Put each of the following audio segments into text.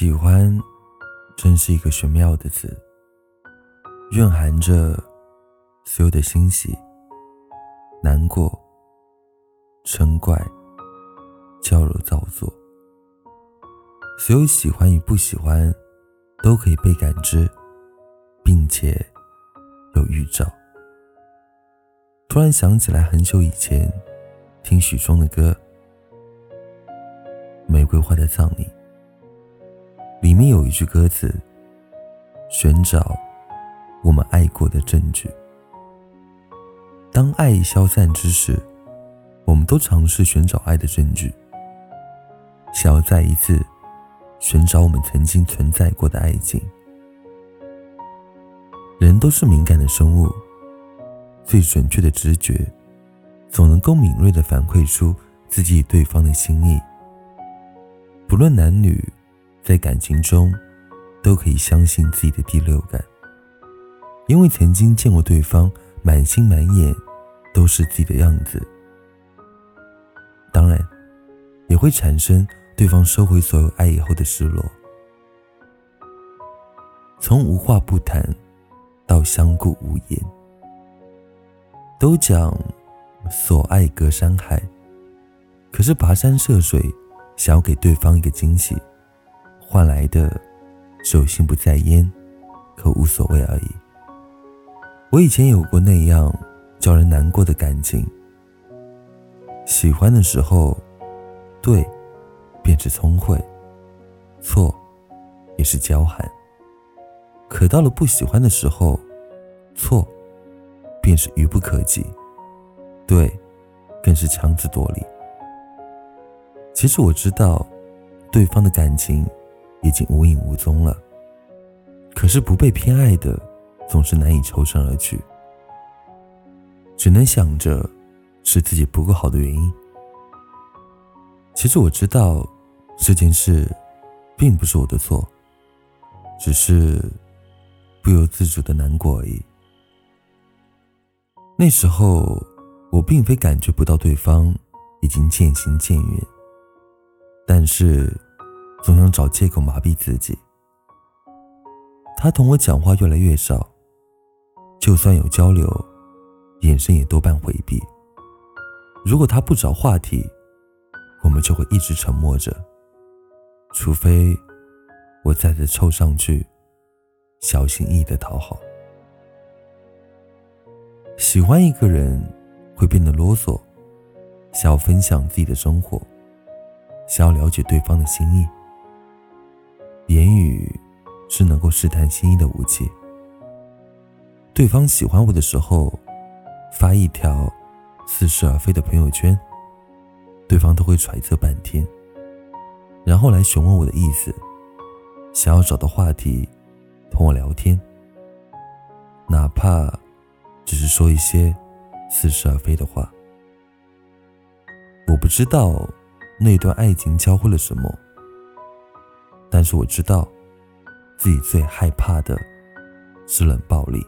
喜欢，真是一个玄妙的词，蕴含着所有的欣喜、难过、嗔怪、娇柔造作。所有喜欢与不喜欢，都可以被感知，并且有预兆。突然想起来，很久以前听许嵩的歌《玫瑰花的葬礼》。里面有一句歌词：“寻找我们爱过的证据。”当爱已消散之时，我们都尝试寻找爱的证据，想要再一次寻找我们曾经存在过的爱情。人都是敏感的生物，最准确的直觉，总能够敏锐的反馈出自己与对方的心意，不论男女。在感情中，都可以相信自己的第六感，因为曾经见过对方满心满眼都是自己的样子。当然，也会产生对方收回所有爱以后的失落。从无话不谈到相顾无言，都讲所爱隔山海，可是跋山涉水，想要给对方一个惊喜。换来的，只有心不在焉，可无所谓而已。我以前有过那样叫人难过的感情。喜欢的时候，对，便是聪慧；错，也是娇憨。可到了不喜欢的时候，错，便是愚不可及；对，更是强词夺理。其实我知道，对方的感情。已经无影无踪了。可是不被偏爱的，总是难以抽身而去，只能想着是自己不够好的原因。其实我知道这件事并不是我的错，只是不由自主的难过而已。那时候我并非感觉不到对方已经渐行渐远，但是。总想找借口麻痹自己。他同我讲话越来越少，就算有交流，眼神也多半回避。如果他不找话题，我们就会一直沉默着，除非我再次凑上去，小心翼翼的讨好。喜欢一个人会变得啰嗦，想要分享自己的生活，想要了解对方的心意。言语是能够试探心意的武器。对方喜欢我的时候，发一条似是而非的朋友圈，对方都会揣测半天，然后来询问我的意思，想要找到话题同我聊天，哪怕只是说一些似是而非的话。我不知道那段爱情教会了什么。但是我知道，自己最害怕的是冷暴力。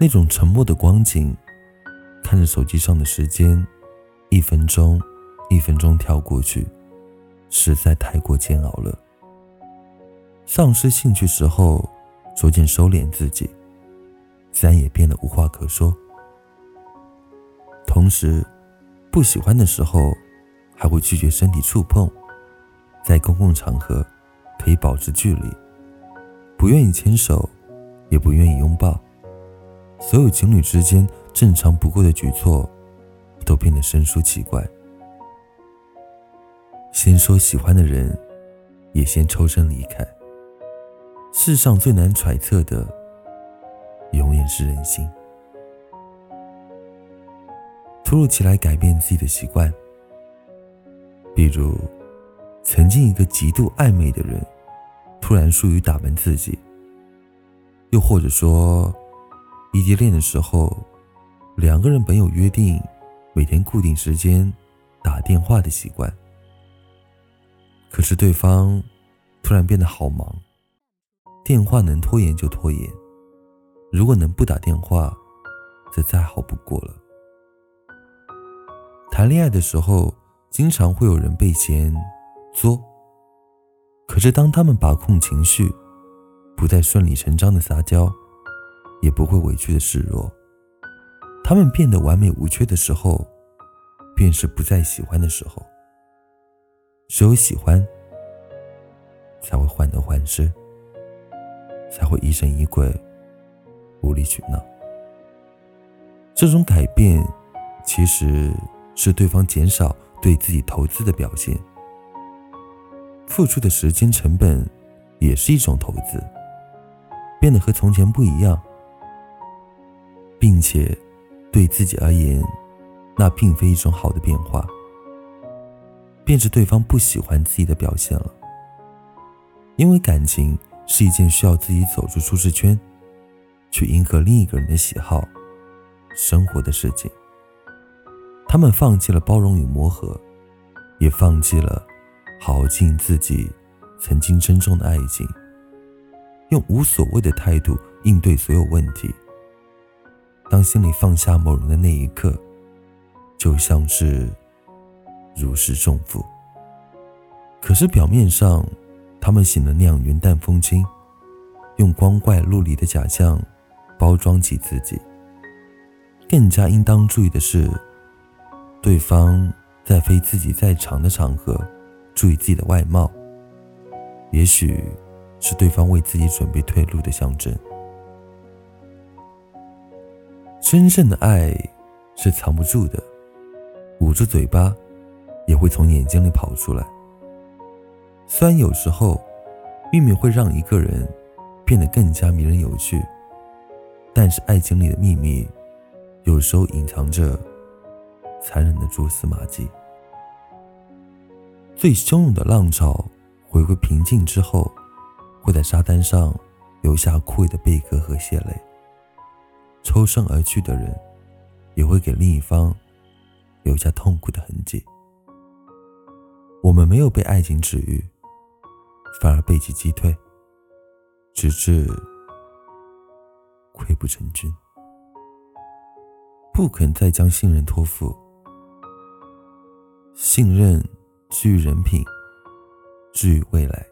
那种沉默的光景，看着手机上的时间，一分钟一分钟跳过去，实在太过煎熬了。丧失兴趣时候，逐渐收敛自己，自然也变得无话可说。同时，不喜欢的时候，还会拒绝身体触碰。在公共场合，可以保持距离，不愿意牵手，也不愿意拥抱，所有情侣之间正常不过的举措，都变得生疏奇怪。先说喜欢的人，也先抽身离开。世上最难揣测的，永远是人心。突如其来改变自己的习惯，比如。曾经一个极度暧昧的人，突然疏于打扮自己；又或者说，异地恋的时候，两个人本有约定，每天固定时间打电话的习惯，可是对方突然变得好忙，电话能拖延就拖延，如果能不打电话，则再好不过了。谈恋爱的时候，经常会有人被嫌。作，可是当他们把控情绪，不再顺理成章的撒娇，也不会委屈的示弱，他们变得完美无缺的时候，便是不再喜欢的时候。只有喜欢，才会患得患失，才会疑神疑鬼，无理取闹。这种改变，其实是对方减少对自己投资的表现。付出的时间成本，也是一种投资。变得和从前不一样，并且对自己而言，那并非一种好的变化，便是对方不喜欢自己的表现了。因为感情是一件需要自己走出舒适圈，去迎合另一个人的喜好、生活的事情。他们放弃了包容与磨合，也放弃了耗尽自己曾经珍重的爱情。用无所谓的态度应对所有问题。当心里放下某人的那一刻，就像是如释重负。可是表面上，他们显得那样云淡风轻，用光怪陆离的假象包装起自己。更加应当注意的是，对方在非自己在场的场合，注意自己的外貌。也许。是对方为自己准备退路的象征。真正的爱是藏不住的，捂住嘴巴也会从眼睛里跑出来。虽然有时候秘密会让一个人变得更加迷人有趣，但是爱情里的秘密有时候隐藏着残忍的蛛丝马迹。最汹涌的浪潮回归平静之后。会在沙滩上留下枯萎的贝壳和血泪。抽身而去的人，也会给另一方留下痛苦的痕迹。我们没有被爱情治愈，反而被其击退，直至溃不成军。不肯再将信任托付，信任至于人品，至于未来。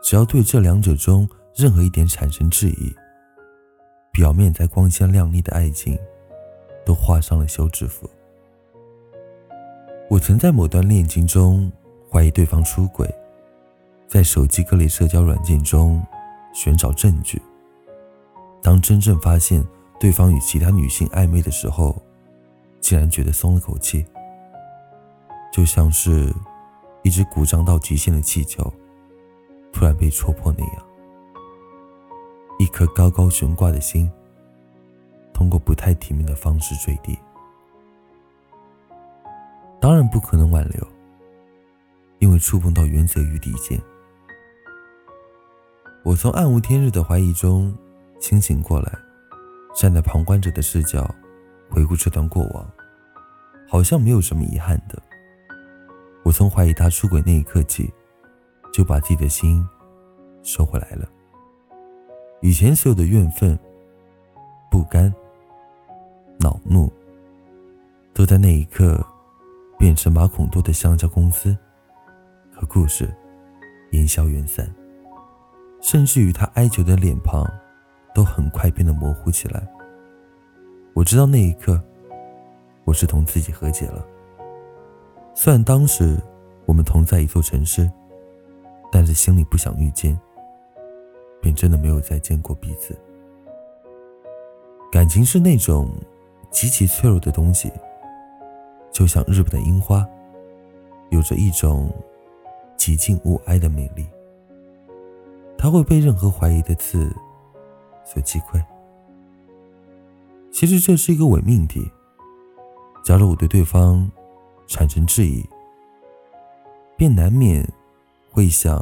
只要对这两者中任何一点产生质疑，表面再光鲜亮丽的爱情，都画上了休止符。我曾在某段恋情中怀疑对方出轨，在手机各类社交软件中寻找证据。当真正发现对方与其他女性暧昧的时候，竟然觉得松了口气，就像是一只鼓胀到极限的气球。突然被戳破那样，一颗高高悬挂的心，通过不太体面的方式坠地。当然不可能挽留，因为触碰到原则与底线。我从暗无天日的怀疑中清醒过来，站在旁观者的视角回顾这段过往，好像没有什么遗憾的。我从怀疑他出轨那一刻起。就把自己的心收回来了。以前所有的怨愤、不甘、恼怒，都在那一刻变成马孔多的香蕉公司和故事烟消云散，甚至于他哀求的脸庞都很快变得模糊起来。我知道那一刻，我是同自己和解了。虽然当时我们同在一座城市。但是心里不想遇见，便真的没有再见过彼此。感情是那种极其脆弱的东西，就像日本的樱花，有着一种极尽物哀的美丽。它会被任何怀疑的刺所击溃。其实这是一个伪命题。假如我对对方产生质疑，便难免。会想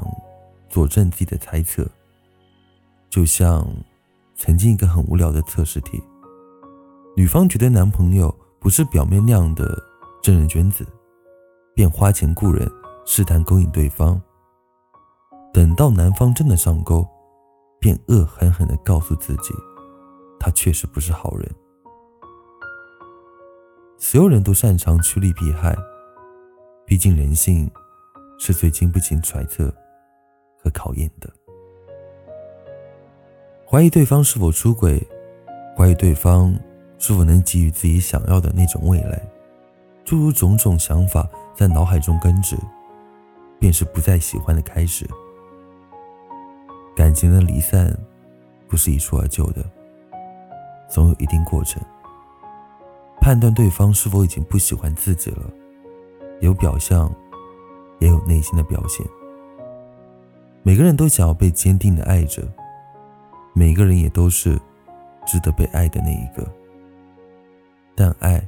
佐证自己的猜测，就像曾经一个很无聊的测试题。女方觉得男朋友不是表面那样的正人君子，便花钱雇人试探勾引对方。等到男方真的上钩，便恶狠狠地告诉自己，他确实不是好人。所有人都擅长趋利避害，毕竟人性。是最经不起揣测和考验的。怀疑对方是否出轨，怀疑对方是否能给予自己想要的那种未来，诸如种种想法在脑海中根植，便是不再喜欢的开始。感情的离散，不是一蹴而就的，总有一定过程。判断对方是否已经不喜欢自己了，有表象，也有内心的表现。每个人都想要被坚定的爱着，每个人也都是值得被爱的那一个。但爱，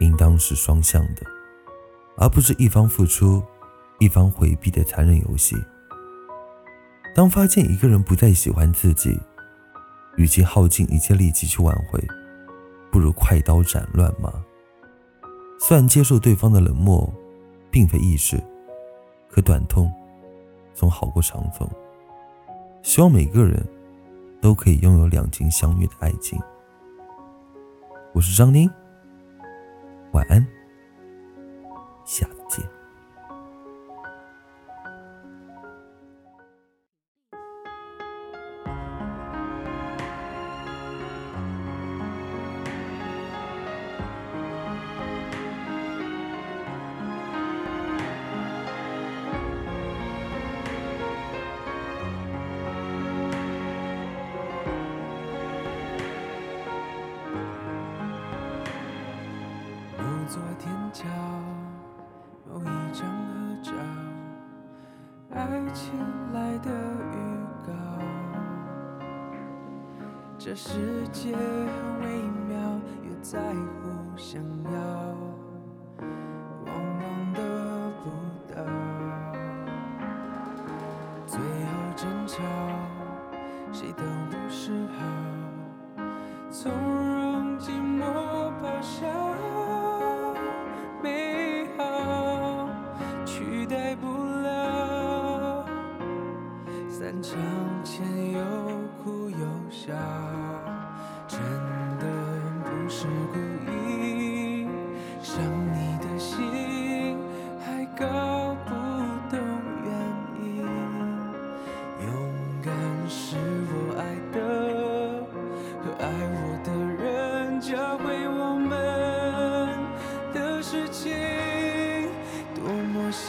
应当是双向的，而不是一方付出，一方回避的残忍游戏。当发现一个人不再喜欢自己，与其耗尽一切力气去挽回。不如快刀斩乱麻。虽然接受对方的冷漠，并非易事，可短痛总好过长痛。希望每个人都可以拥有两情相悦的爱情。我是张宁，晚安，下次见。昨天桥某一张合照，爱情来的预告。这世界很微妙，越在乎想要，往往得不到。最后争吵，谁都不是好，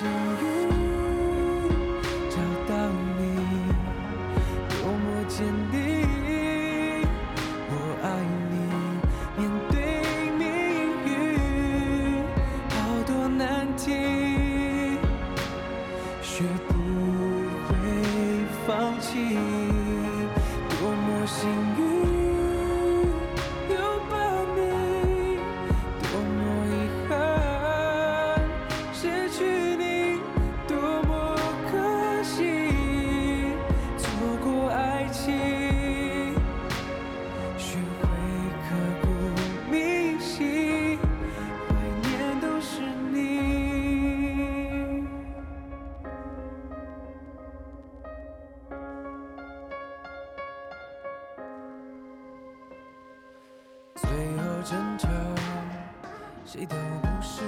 么谁都不是